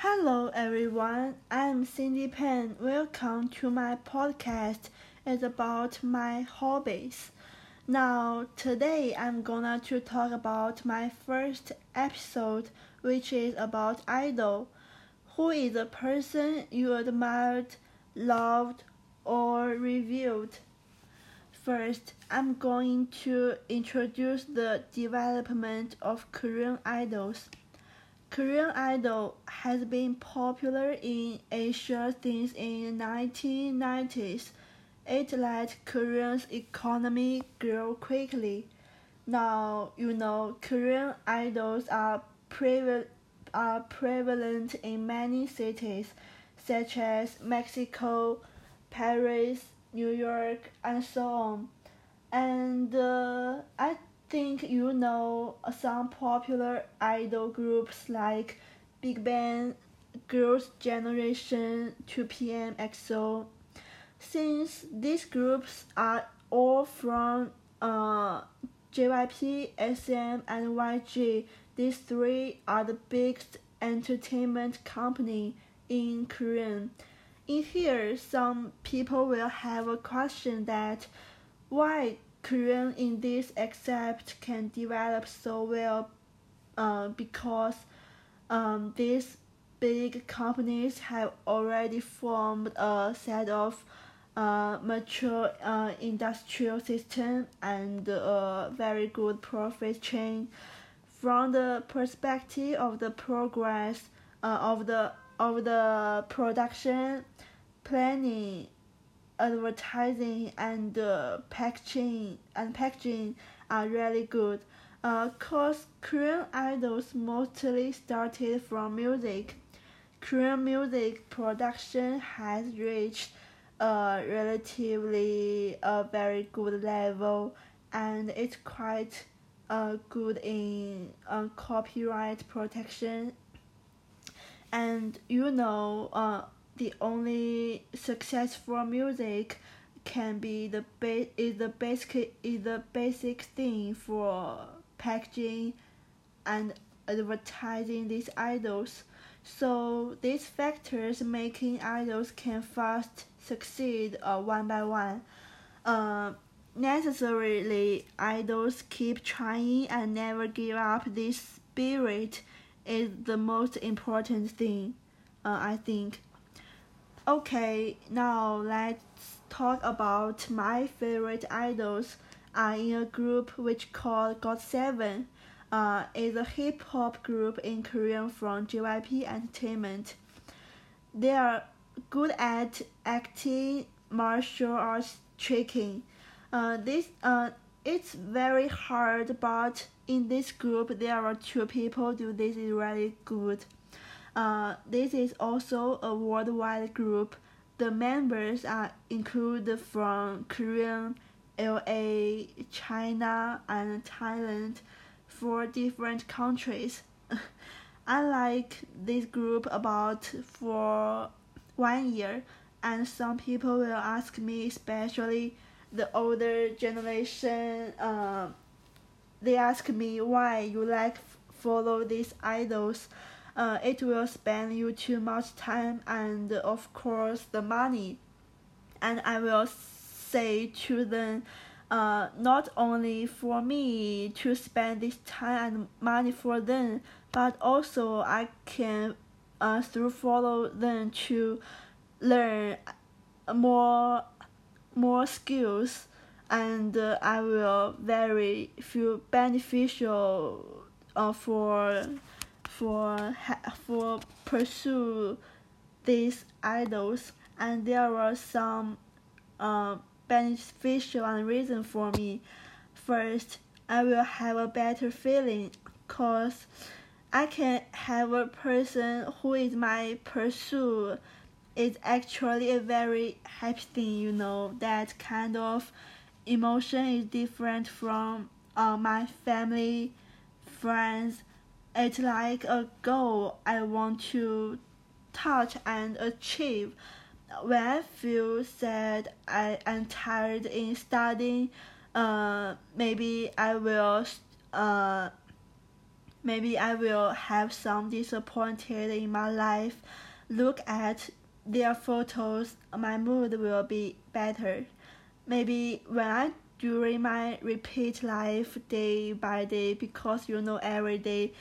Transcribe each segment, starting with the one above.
Hello everyone, I'm Cindy Pan. Welcome to my podcast. It's about my hobbies. Now today I'm gonna to talk about my first episode which is about idol. Who is a person you admired, loved or reviewed? First, I'm going to introduce the development of Korean idols. Korean Idol has been popular in Asia since in 1990s. It let Korean's economy grow quickly. Now, you know, Korean idols are, preve- are prevalent in many cities, such as Mexico, Paris, New York, and so on. And uh, I think you know some popular idol groups like Big Bang, Girls' Generation, 2PM EXO. Since these groups are all from uh, JYP, SM, and YG, these three are the biggest entertainment company in Korean. In here, some people will have a question that why Korean in this except can develop so well uh, because um, these big companies have already formed a set of uh, mature uh, industrial system and a very good profit chain. From the perspective of the progress uh, of the of the production planning, advertising and uh, packaging and packaging are really good. Uh, cause Korean idols mostly started from music. Korean music production has reached a relatively a very good level, and it's quite uh, good in uh, copyright protection. And you know, uh, the only successful music can be the ba- is the basic is the basic thing for packaging and advertising these idols. So these factors making idols can fast succeed uh, one by one. Uh, necessarily, idols keep trying and never give up. This spirit is the most important thing, uh, I think. Okay, now let's talk about my favorite idols. Are in a group which called GOT7. Uh, is a hip hop group in Korean from JYP Entertainment. They are good at acting, martial arts tricking. Uh, this uh, it's very hard, but in this group there are two people do this is really good. Uh, this is also a worldwide group. The members are included from Korea, LA, China, and Thailand, four different countries. I like this group about for one year, and some people will ask me, especially the older generation. Uh, they ask me why you like follow these idols uh, it will spend you too much time and of course the money. And i will say to them uh, not only for me to spend this time and money for them but also i can uh, through follow them to learn more more skills. And uh, i will very feel beneficial uh, for for for pursue these idols, and there were some uh, beneficial and reason for me. First, I will have a better feeling, cause I can have a person who is my pursuit is actually a very happy thing, you know. That kind of emotion is different from uh, my family, friends, it's like a goal I want to touch and achieve. When I feel sad, I am tired in studying, uh, maybe I will uh, maybe I will have some disappointed in my life. Look at their photos, my mood will be better. Maybe when I during my repeat life day by day because you know every day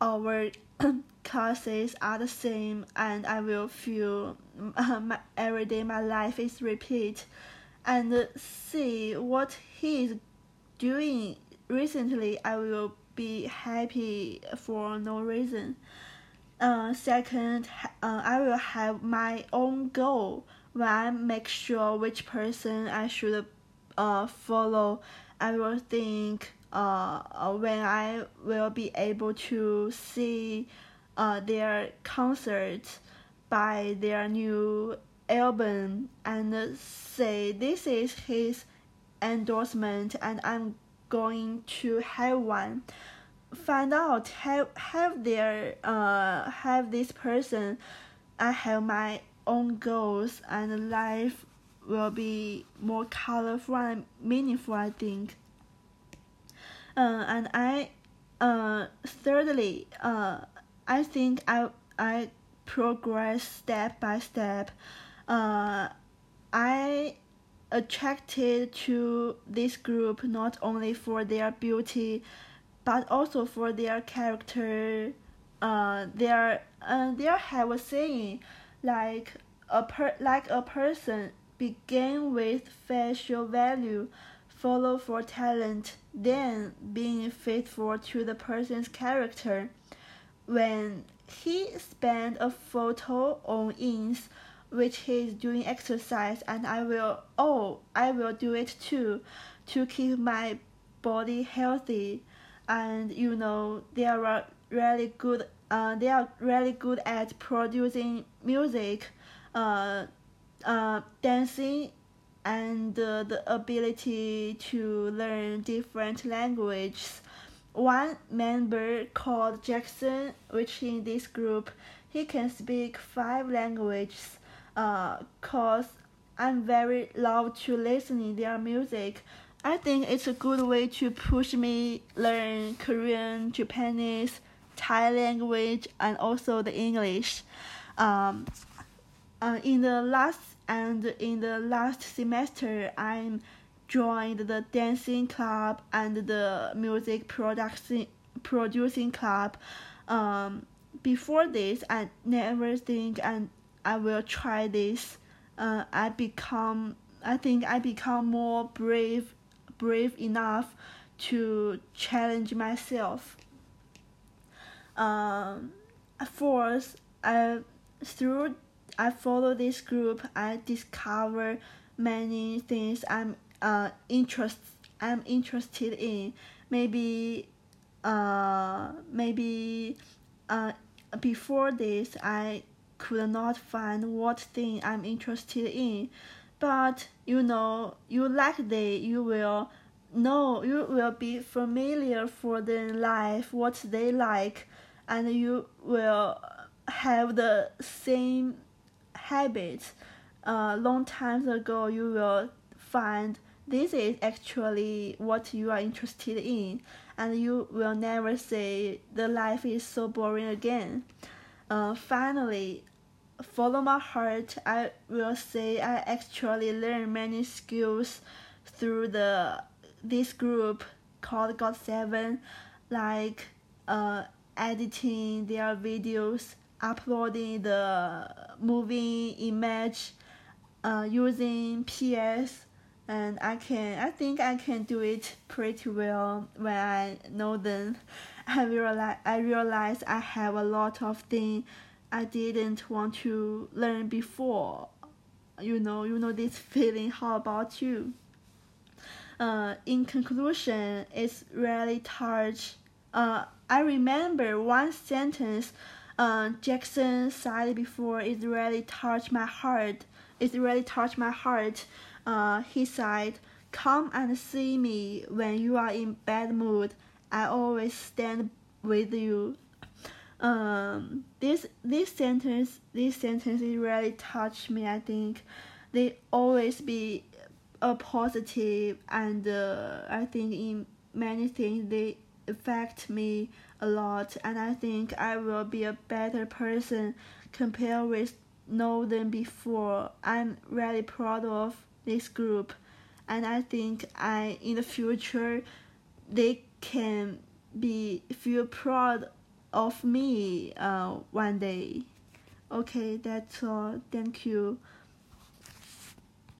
our classes are the same and I will feel uh, my, every day my life is repeat and see what he is doing recently I will be happy for no reason. Uh, second, uh, I will have my own goal when I make sure which person I should uh, follow. I will think uh, uh, when I will be able to see uh, their concert by their new album and say this is his endorsement and I'm going to have one. Find out have have their uh have this person I have my own goals and life will be more colorful and meaningful I think uh, and I uh thirdly uh I think I I progress step by step. Uh I attracted to this group not only for their beauty but also for their character. Uh their uh they have a saying like a per like a person begin with facial value follow for talent then being faithful to the person's character. When he spent a photo on ins which he is doing exercise and I will oh I will do it too to keep my body healthy. And you know they are really good uh, they are really good at producing music uh, uh, dancing and uh, the ability to learn different languages one member called Jackson, which in this group he can speak five languages. Uh, cause I'm very love to listening their music. I think it's a good way to push me learn Korean, Japanese, Thai language, and also the English. Um, uh, in the last and in the last semester, I'm joined the dancing club and the music production producing club. Um, before this, I never think and I will try this. Uh, I become I think I become more brave brave enough to challenge myself. Um, fourth, I through I follow this group. I discover many things I'm uh interest I'm interested in maybe uh maybe uh before this I could not find what thing I'm interested in but you know you like they you will know you will be familiar for their life what they like and you will have the same habits uh, long times ago you will find this is actually what you are interested in, and you will never say the life is so boring again. Uh, finally, follow my heart. I will say I actually learned many skills through the this group called GOT7, like uh, editing their videos, uploading the moving image, uh, using PS and I can I think I can do it pretty well when I know them. I realize I realize I have a lot of things I didn't want to learn before. You know, you know this feeling. How about you? Uh, in conclusion, it's really touch. Uh, I remember one sentence uh, Jackson said before. It really touched my heart. It really touched my heart uh, he said, Come and see me when you are in bad mood. I always stand with you. Um, this this sentence this sentence really touched me. I think they always be a positive and uh, I think in many things they affect me a lot, and I think I will be a better person compared with know than before. I'm really proud of this group, and I think I in the future they can be feel proud of me uh, one day. Okay, that's all. Thank you.